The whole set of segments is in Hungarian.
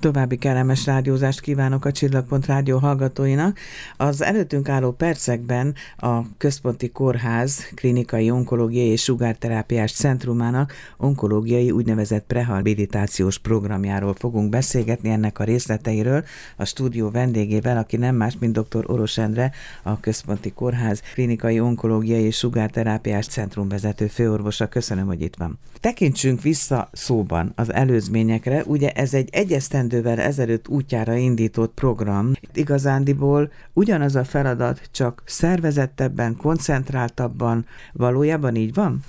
További kellemes rádiózást kívánok a Csillagpont Rádió hallgatóinak. Az előttünk álló percekben a Központi Kórház klinikai onkológiai és sugárterápiás centrumának onkológiai úgynevezett prehabilitációs programjáról fogunk beszélgetni ennek a részleteiről a stúdió vendégével, aki nem más, mint dr. Oros Endre, a Központi Kórház klinikai onkológiai és sugárterápiás centrum vezető főorvosa. Köszönöm, hogy itt van. Tekintsünk vissza szóban az előzményekre. Ugye ez egy egyesztendő esztendővel ezelőtt útjára indított program. Igazándiból ugyanaz a feladat, csak szervezettebben, koncentráltabban. Valójában így van?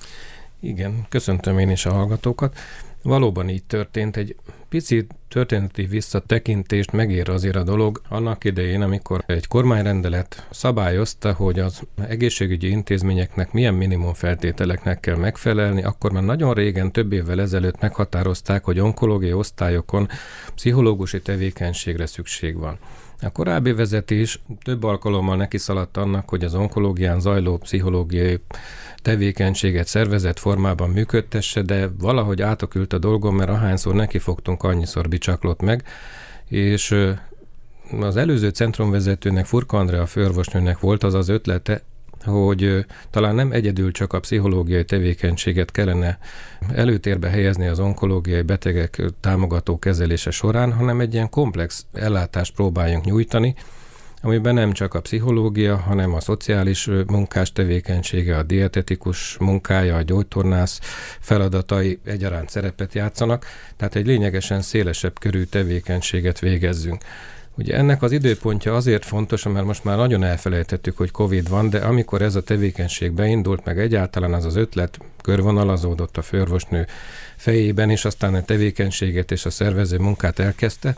Igen, köszöntöm én is a hallgatókat. Valóban így történt. Egy pici történeti visszatekintést megér azért a dolog annak idején, amikor egy kormányrendelet szabályozta, hogy az egészségügyi intézményeknek milyen minimum feltételeknek kell megfelelni, akkor már nagyon régen, több évvel ezelőtt meghatározták, hogy onkológiai osztályokon pszichológusi tevékenységre szükség van. A korábbi vezetés több alkalommal neki szaladt annak, hogy az onkológián zajló pszichológiai tevékenységet szervezett formában működtesse, de valahogy átokült a dolgom, mert ahányszor neki fogtunk, annyiszor bicsaklott meg, és az előző centrumvezetőnek, Furka Andrea főorvosnőnek volt az az ötlete, hogy talán nem egyedül csak a pszichológiai tevékenységet kellene előtérbe helyezni az onkológiai betegek támogató kezelése során, hanem egy ilyen komplex ellátást próbáljunk nyújtani, amiben nem csak a pszichológia, hanem a szociális munkás tevékenysége, a dietetikus munkája, a gyógytornász feladatai egyaránt szerepet játszanak, tehát egy lényegesen szélesebb körű tevékenységet végezzünk. Ugye ennek az időpontja azért fontos, mert most már nagyon elfelejtettük, hogy Covid van, de amikor ez a tevékenység beindult, meg egyáltalán az az ötlet körvonalazódott a főorvosnő fejében, és aztán a tevékenységet és a szervező munkát elkezdte,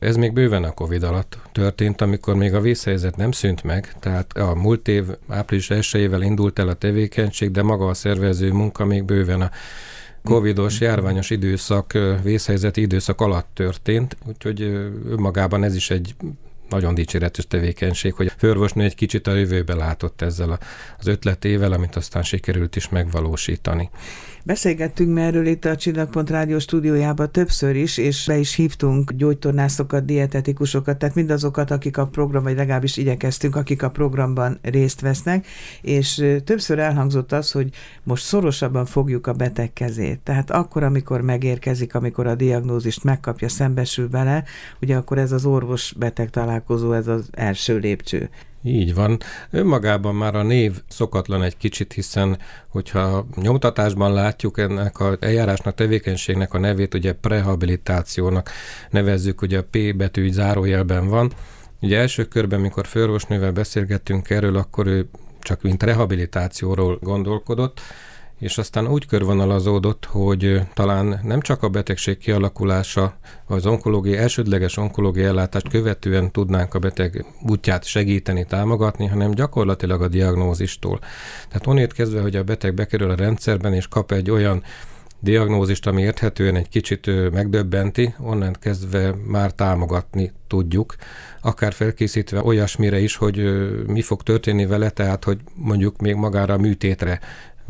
ez még bőven a Covid alatt történt, amikor még a vészhelyzet nem szűnt meg, tehát a múlt év április 1 indult el a tevékenység, de maga a szervező munka még bőven a covidos járványos időszak, vészhelyzeti időszak alatt történt, úgyhogy önmagában ez is egy nagyon dicséretes tevékenység, hogy a főorvosnő egy kicsit a jövőbe látott ezzel az ötletével, amit aztán sikerült is megvalósítani. Beszélgettünk már erről itt a Csillagpont Rádió stúdiójában többször is, és be is hívtunk gyógytornászokat, dietetikusokat, tehát mindazokat, akik a program, vagy legalábbis igyekeztünk, akik a programban részt vesznek, és többször elhangzott az, hogy most szorosabban fogjuk a beteg kezét. Tehát akkor, amikor megérkezik, amikor a diagnózist megkapja, szembesül vele, ugye akkor ez az orvos-beteg találkozó, ez az első lépcső. Így van. Önmagában már a név szokatlan egy kicsit, hiszen hogyha nyomtatásban látjuk ennek a eljárásnak, tevékenységnek a nevét, ugye prehabilitációnak nevezzük, ugye a P betű zárójelben van. Ugye első körben, mikor főorvosnővel beszélgettünk erről, akkor ő csak mint rehabilitációról gondolkodott, és aztán úgy körvonalazódott, hogy talán nem csak a betegség kialakulása, az onkológiai, elsődleges onkológiai ellátást követően tudnánk a beteg útját segíteni, támogatni, hanem gyakorlatilag a diagnózistól. Tehát onnét kezdve, hogy a beteg bekerül a rendszerben és kap egy olyan diagnózist, ami érthetően egy kicsit megdöbbenti, onnan kezdve már támogatni tudjuk, akár felkészítve olyasmire is, hogy mi fog történni vele, tehát hogy mondjuk még magára a műtétre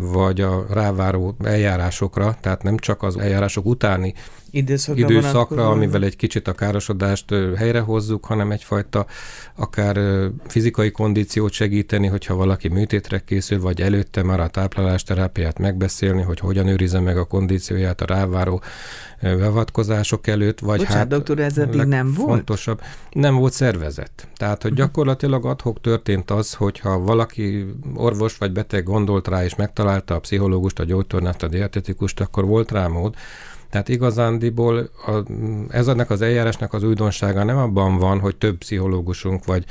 vagy a ráváró eljárásokra, tehát nem csak az eljárások utáni időszakra, időszakra amivel egy kicsit a károsodást helyrehozzuk, hanem egyfajta akár fizikai kondíciót segíteni, hogyha valaki műtétre készül, vagy előtte már a táplálásterápiát megbeszélni, hogy hogyan őrizze meg a kondícióját a ráváró beavatkozások előtt, vagy Bocsánat, hát doktor, ez eddig nem volt? Fontosabb, nem volt szervezet. Tehát, hogy mhm. gyakorlatilag adhok történt az, hogyha valaki orvos vagy beteg gondolt rá, és megtalálta a pszichológust, a gyógytornást, a dietetikust, akkor volt rá mód, tehát igazándiból a, ez ennek az eljárásnak az újdonsága nem abban van, hogy több pszichológusunk vagy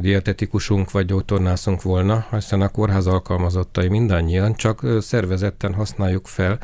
dietetikusunk vagy gyógytornászunk volna, hiszen a kórház alkalmazottai mindannyian, csak szervezetten használjuk fel,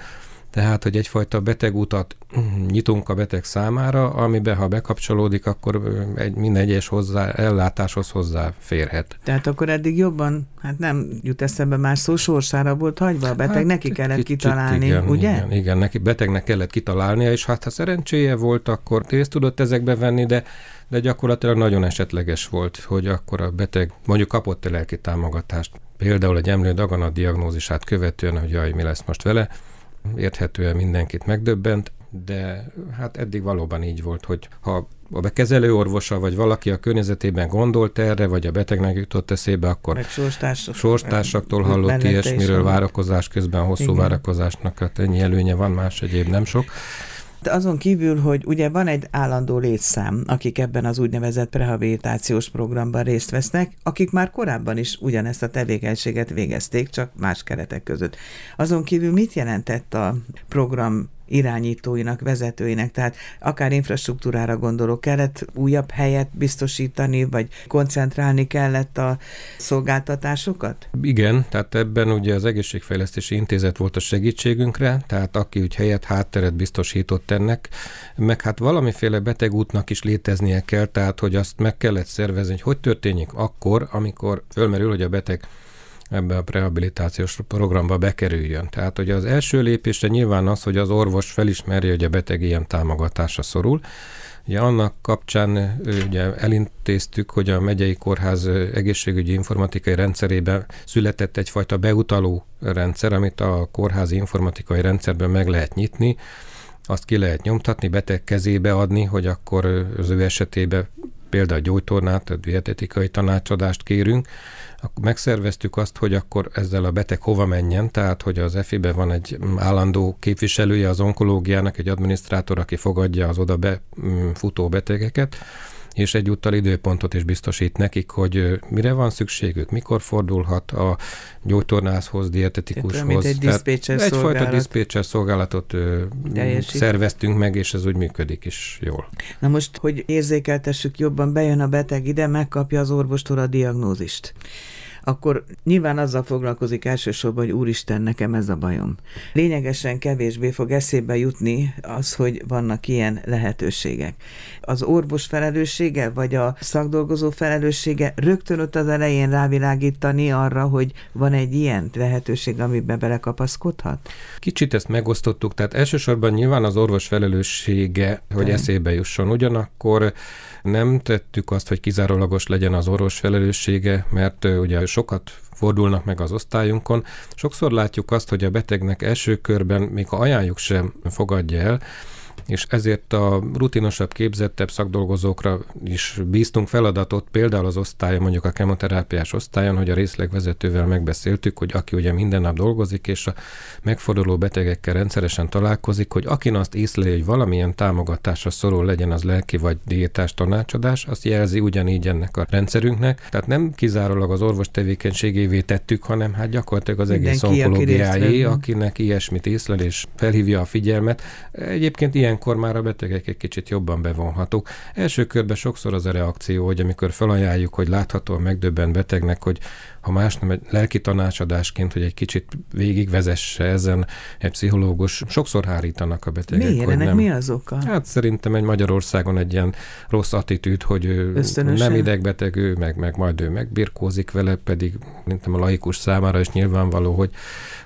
tehát, hogy egyfajta betegutat nyitunk a beteg számára, amiben ha bekapcsolódik, akkor egy, minden egyes hozzá, ellátáshoz hozzáférhet. Tehát akkor eddig jobban, hát nem jut eszembe más szó, sorsára volt hagyva a beteg, hát, neki kellett kicsit, kitalálni, igen, ugye? Igen, igen, neki betegnek kellett kitalálnia, és hát ha szerencséje volt, akkor részt tudott ezekbe venni, de de gyakorlatilag nagyon esetleges volt, hogy akkor a beteg mondjuk kapott a lelki támogatást. Például egy emlő daganat diagnózisát követően, hogy jaj, mi lesz most vele, érthetően mindenkit megdöbbent, de hát eddig valóban így volt, hogy ha a bekezelő orvosa, vagy valaki a környezetében gondolt erre, vagy a betegnek jutott eszébe, akkor Meg sorstársak, sorstársaktól hallott ilyesmiről, várakozás közben, hosszú Igen. várakozásnak, hát ennyi előnye van, más egyéb nem sok. Azon kívül, hogy ugye van egy állandó létszám, akik ebben az úgynevezett rehabilitációs programban részt vesznek, akik már korábban is ugyanezt a tevékenységet végezték, csak más keretek között. Azon kívül mit jelentett a program irányítóinak, vezetőinek, tehát akár infrastruktúrára gondolok, kellett újabb helyet biztosítani, vagy koncentrálni kellett a szolgáltatásokat? Igen, tehát ebben ugye az Egészségfejlesztési Intézet volt a segítségünkre, tehát aki úgy helyet, hátteret biztosított ennek, meg hát valamiféle betegútnak is léteznie kell, tehát hogy azt meg kellett szervezni, hogy hogy történik akkor, amikor fölmerül, hogy a beteg ebbe a rehabilitációs programba bekerüljön. Tehát, hogy az első lépésre nyilván az, hogy az orvos felismerje, hogy a beteg ilyen támogatásra szorul, Ugye annak kapcsán ugye elintéztük, hogy a megyei kórház egészségügyi informatikai rendszerében született egyfajta beutaló rendszer, amit a kórházi informatikai rendszerben meg lehet nyitni, azt ki lehet nyomtatni, beteg kezébe adni, hogy akkor az ő esetében például gyógytornát, tehát dietetikai tanácsadást kérünk, akkor megszerveztük azt, hogy akkor ezzel a beteg hova menjen, tehát hogy az EFI-be van egy állandó képviselője az onkológiának, egy adminisztrátor, aki fogadja az oda befutó betegeket, és egyúttal időpontot is biztosít nekik, hogy mire van szükségük, mikor fordulhat a gyógytornászhoz, dietetikushoz. egy diszpécser Egyfajta diszpécser szolgálatot szerveztünk meg, és ez úgy működik is jól. Na most, hogy érzékeltessük jobban, bejön a beteg ide, megkapja az orvostól a diagnózist akkor nyilván azzal foglalkozik elsősorban, hogy úristen, nekem ez a bajom. Lényegesen kevésbé fog eszébe jutni az, hogy vannak ilyen lehetőségek. Az orvos felelőssége, vagy a szakdolgozó felelőssége rögtön ott az elején rávilágítani arra, hogy van egy ilyen lehetőség, amiben belekapaszkodhat? Kicsit ezt megosztottuk, tehát elsősorban nyilván az orvos felelőssége, hogy De. eszébe jusson. Ugyanakkor nem tettük azt, hogy kizárólagos legyen az orvos felelőssége, mert ugye sokat fordulnak meg az osztályunkon. Sokszor látjuk azt, hogy a betegnek első körben, még ha ajánljuk sem fogadja el, és ezért a rutinosabb, képzettebb szakdolgozókra is bíztunk feladatot, például az osztályon, mondjuk a kemoterápiás osztályon, hogy a részlegvezetővel megbeszéltük, hogy aki ugye minden nap dolgozik, és a megforduló betegekkel rendszeresen találkozik, hogy akin azt észleli, hogy valamilyen támogatásra szorul legyen az lelki vagy diétás tanácsadás, azt jelzi ugyanígy ennek a rendszerünknek. Tehát nem kizárólag az orvos tevékenységévé tettük, hanem hát gyakorlatilag az Mindenki, egész onkológiáé, aki akinek ilyesmit észlel és felhívja a figyelmet. Egyébként ilyen ilyenkor már a betegek egy kicsit jobban bevonhatók. Első körben sokszor az a reakció, hogy amikor felajánljuk, hogy láthatóan megdöbben betegnek, hogy ha más nem egy lelki tanácsadásként, hogy egy kicsit végigvezesse ezen egy pszichológus, sokszor hárítanak a betegek. Miért? Hogy nem, mi az oka? Hát szerintem egy Magyarországon egy ilyen rossz attitűd, hogy ő Ösztönösen? nem idegbeteg, ő meg, meg majd ő megbirkózik vele, pedig szerintem a laikus számára is nyilvánvaló, hogy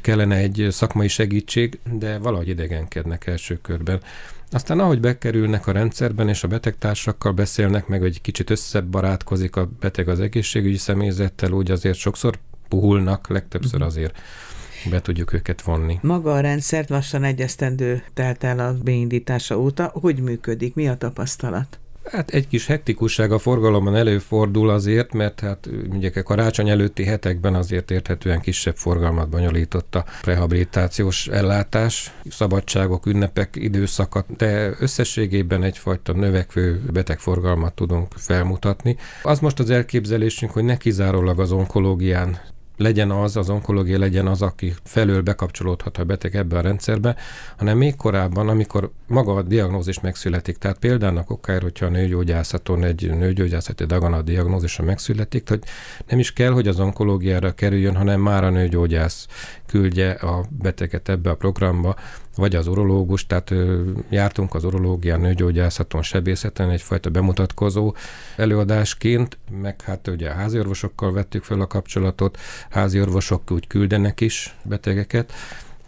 kellene egy szakmai segítség, de valahogy idegenkednek első körben. Aztán ahogy bekerülnek a rendszerben, és a betegtársakkal beszélnek, meg hogy kicsit összebarátkozik a beteg az egészségügyi személyzettel, úgy azért sokszor puhulnak, legtöbbször mhm. azért be tudjuk őket vonni. Maga a rendszert lassan egyesztendő telt el a beindítása óta. Hogy működik? Mi a tapasztalat? Hát egy kis hektikusság a forgalomban előfordul azért, mert hát ugye a karácsony előtti hetekben azért érthetően kisebb forgalmat bonyolított a rehabilitációs ellátás, szabadságok, ünnepek időszaka, de összességében egyfajta növekvő betegforgalmat tudunk felmutatni. Az most az elképzelésünk, hogy ne kizárólag az onkológián legyen az, az onkológia legyen az, aki felől bekapcsolódhat a beteg ebbe a rendszerbe, hanem még korábban, amikor maga a diagnózis megszületik. Tehát például okáért, hogyha a nőgyógyászaton egy nőgyógyászati daganat diagnózisa megszületik, hogy nem is kell, hogy az onkológiára kerüljön, hanem már a nőgyógyász küldje a beteget ebbe a programba, vagy az urológus, tehát jártunk az urológián, nőgyógyászaton, sebészeten egyfajta bemutatkozó előadásként, meg hát ugye a háziorvosokkal vettük fel a kapcsolatot, háziorvosok úgy küldenek is betegeket,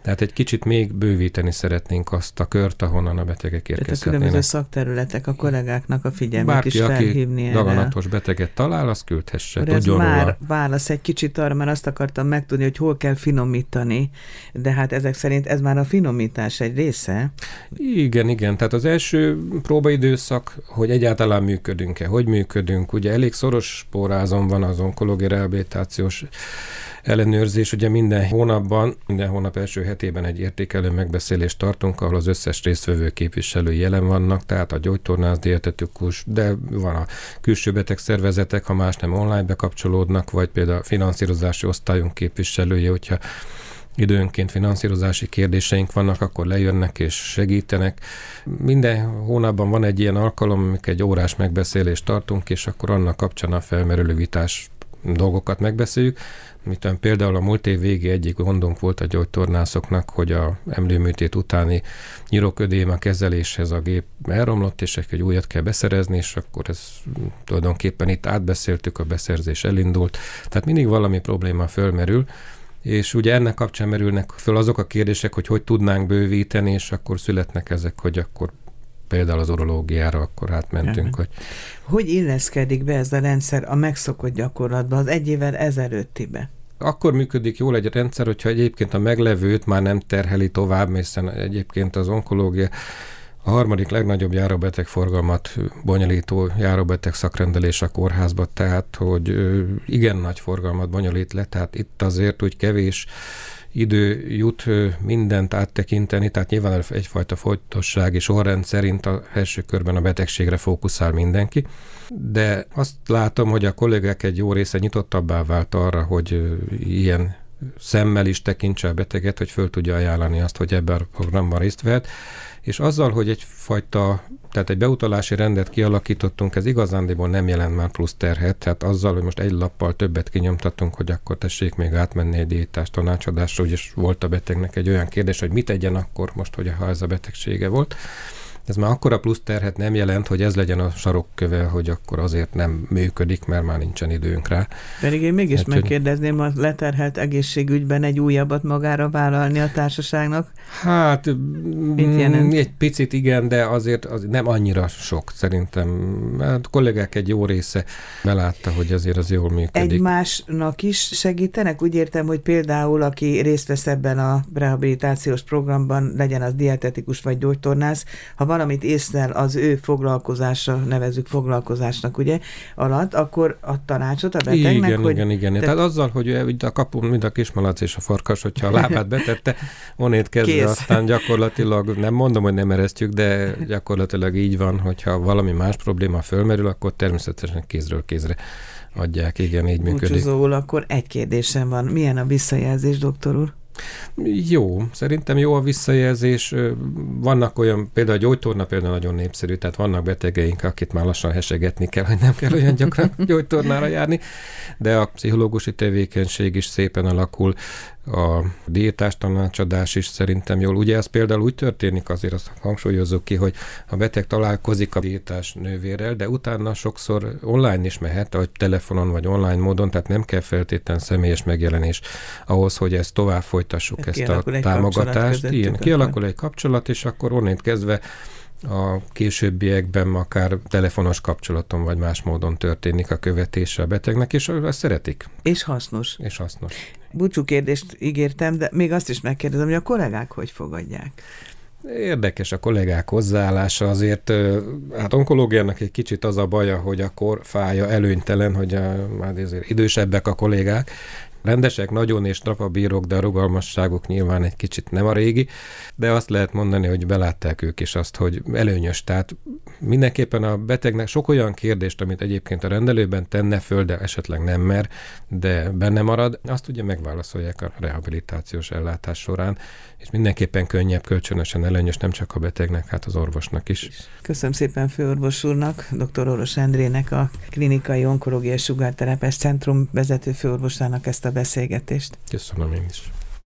Tehát egy kicsit még bővíteni szeretnénk azt a kört, ahonnan a betegek érkezhetnének. Tehát a különböző szakterületek a kollégáknak a figyelmét Bárki, is felhívni aki daganatos beteget talál, az küldhesse. ez már róla. válasz egy kicsit arra, mert azt akartam megtudni, hogy hol kell finomítani, de hát ezek szerint ez már a finomítás egy része. Igen, igen. Tehát az első próbaidőszak, hogy egyáltalán működünk-e, hogy működünk. Ugye elég szoros spórázon van az onkológiai rehabilitációs ellenőrzés. Ugye minden hónapban, minden hónap első hetében egy értékelő megbeszélést tartunk, ahol az összes résztvevő képviselő jelen vannak, tehát a gyógytornász, dietetikus, de van a külső beteg szervezetek, ha más nem online bekapcsolódnak, vagy például a finanszírozási osztályunk képviselője, hogyha időnként finanszírozási kérdéseink vannak, akkor lejönnek és segítenek. Minden hónapban van egy ilyen alkalom, amikor egy órás megbeszélést tartunk, és akkor annak kapcsán a felmerülő vitás dolgokat megbeszéljük. Mit például a múlt év végé egyik gondunk volt a gyógytornászoknak, hogy a emlőműtét utáni nyiroködéma kezeléshez a gép elromlott, és egy újat kell beszerezni, és akkor ez tulajdonképpen itt átbeszéltük, a beszerzés elindult. Tehát mindig valami probléma fölmerül, és ugye ennek kapcsán merülnek föl azok a kérdések, hogy hogy tudnánk bővíteni, és akkor születnek ezek, hogy akkor például az urológiára akkor átmentünk. Hogy... hogy illeszkedik be ez a rendszer a megszokott gyakorlatba, az egy évvel ezelőttibe? Akkor működik jól egy rendszer, hogyha egyébként a meglevőt már nem terheli tovább, hiszen egyébként az onkológia a harmadik legnagyobb járóbetegforgalmat bonyolító járóbeteg szakrendelés a kórházba, tehát hogy igen nagy forgalmat bonyolít le, tehát itt azért úgy kevés idő jut mindent áttekinteni, tehát nyilván egyfajta folytosság és sorrend szerint a első körben a betegségre fókuszál mindenki, de azt látom, hogy a kollégák egy jó része nyitottabbá vált arra, hogy ilyen szemmel is tekintse a beteget, hogy föl tudja ajánlani azt, hogy ebben a programban részt vehet, és azzal, hogy egyfajta, tehát egy beutalási rendet kialakítottunk, ez igazándiból nem jelent már plusz terhet, tehát azzal, hogy most egy lappal többet kinyomtatunk, hogy akkor tessék még átmenni egy diétás tanácsadásra, úgyis volt a betegnek egy olyan kérdés, hogy mit tegyen akkor most, hogy ha ez a betegsége volt. Ez már akkora plusz terhet nem jelent, hogy ez legyen a sarokköve, hogy akkor azért nem működik, mert már nincsen időnk rá. Pedig én mégis hát, megkérdezném, a leterhelt egészségügyben egy újabbat magára vállalni a társaságnak? Hát jelent? egy picit igen, de azért az nem annyira sok szerintem. Hát a kollégák egy jó része belátta, hogy azért az jól működik. Egymásnak is segítenek? Úgy értem, hogy például aki részt vesz ebben a rehabilitációs programban, legyen az dietetikus vagy gyógytornász, ha van valamit észlel az ő foglalkozása, nevezük foglalkozásnak, ugye, alatt, akkor a tanácsot a betegnek, igen, hogy... Igen, igen, Tehát azzal, hogy a kapun, mint a kismalac és a farkas, hogyha a lábát betette, onnét kezdve Kész. aztán gyakorlatilag, nem mondom, hogy nem eresztjük, de gyakorlatilag így van, hogyha valami más probléma fölmerül, akkor természetesen kézről kézre adják, igen, így működik. Búcsúzóul akkor egy kérdésem van. Milyen a visszajelzés, doktor úr? Jó, szerintem jó a visszajelzés. Vannak olyan, például a gyógytorna például nagyon népszerű, tehát vannak betegeink, akit már lassan hesegetni kell, hogy nem kell olyan gyakran gyógytornára járni, de a pszichológusi tevékenység is szépen alakul a diétás tanácsadás is szerintem jól. Ugye ez például úgy történik, azért azt hangsúlyozzuk ki, hogy a beteg találkozik a diétás nővérrel, de utána sokszor online is mehet, vagy telefonon, vagy online módon, tehát nem kell feltétlenül személyes megjelenés ahhoz, hogy ezt tovább folytassuk, hát ezt a támogatást. Igen, kialakul egy kapcsolat, és akkor onnét kezdve a későbbiekben akár telefonos kapcsolaton vagy más módon történik a követése a betegnek, és azt szeretik. És hasznos. És hasznos. Búcsú kérdést ígértem, de még azt is megkérdezem, hogy a kollégák hogy fogadják? Érdekes a kollégák hozzáállása, azért hát onkológiának egy kicsit az a baja, hogy a korfája előnytelen, hogy a, már azért idősebbek a kollégák, rendesek, nagyon és trapabírok, de a rugalmasságuk nyilván egy kicsit nem a régi, de azt lehet mondani, hogy belátták ők is azt, hogy előnyös. Tehát mindenképpen a betegnek sok olyan kérdést, amit egyébként a rendelőben tenne föl, de esetleg nem mer, de benne marad, azt ugye megválaszolják a rehabilitációs ellátás során, és mindenképpen könnyebb, kölcsönösen előnyös nem csak a betegnek, hát az orvosnak is. Köszönöm szépen főorvos úrnak, dr. Oros Endrének, a Klinikai Onkológiai Sugárterápiás Centrum vezető főorvosának ezt a beszélgetést. Köszönöm én is.